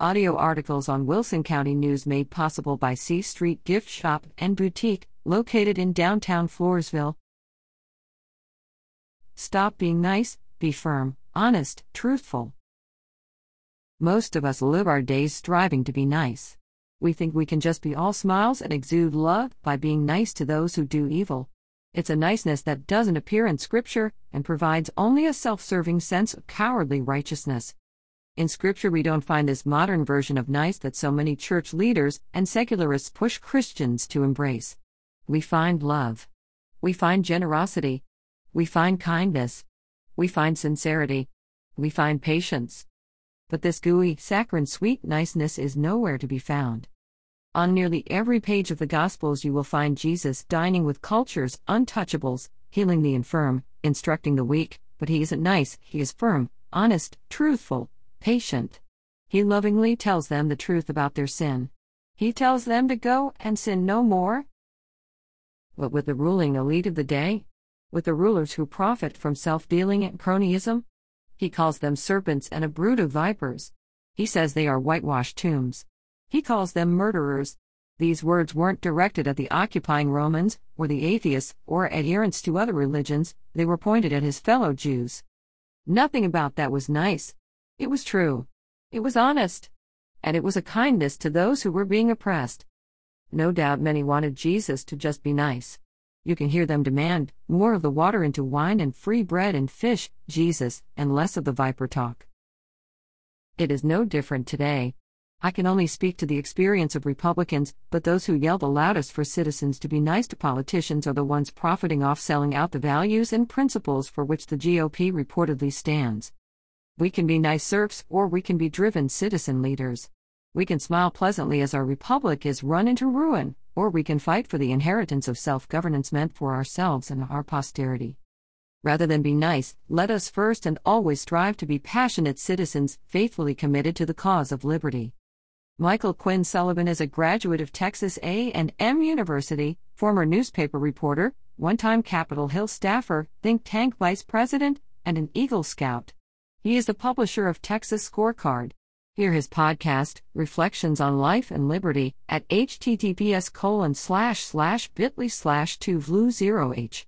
Audio articles on Wilson County News made possible by C Street Gift Shop and Boutique, located in downtown Floresville. Stop being nice, be firm, honest, truthful. Most of us live our days striving to be nice. We think we can just be all smiles and exude love by being nice to those who do evil. It's a niceness that doesn't appear in Scripture and provides only a self serving sense of cowardly righteousness. In Scripture, we don't find this modern version of nice that so many church leaders and secularists push Christians to embrace. We find love. We find generosity. We find kindness. We find sincerity. We find patience. But this gooey, saccharine sweet niceness is nowhere to be found. On nearly every page of the Gospels, you will find Jesus dining with culture's untouchables, healing the infirm, instructing the weak, but he isn't nice, he is firm, honest, truthful, patient. He lovingly tells them the truth about their sin. He tells them to go and sin no more. But with the ruling elite of the day? With the rulers who profit from self dealing and cronyism? He calls them serpents and a brood of vipers. He says they are whitewashed tombs. He calls them murderers. These words weren't directed at the occupying Romans, or the atheists, or adherents to other religions, they were pointed at his fellow Jews. Nothing about that was nice. It was true. It was honest. And it was a kindness to those who were being oppressed. No doubt many wanted Jesus to just be nice. You can hear them demand more of the water into wine and free bread and fish, Jesus, and less of the viper talk. It is no different today. I can only speak to the experience of Republicans, but those who yell the loudest for citizens to be nice to politicians are the ones profiting off selling out the values and principles for which the GOP reportedly stands. We can be nice serfs, or we can be driven citizen leaders. We can smile pleasantly as our republic is run into ruin, or we can fight for the inheritance of self governance meant for ourselves and our posterity. Rather than be nice, let us first and always strive to be passionate citizens, faithfully committed to the cause of liberty. Michael Quinn Sullivan is a graduate of Texas A&M University, former newspaper reporter, one-time Capitol Hill staffer, think tank vice president, and an Eagle Scout. He is the publisher of Texas Scorecard. Hear his podcast, Reflections on Life and Liberty, at https colon slash slash bit.ly slash 2vlu0h.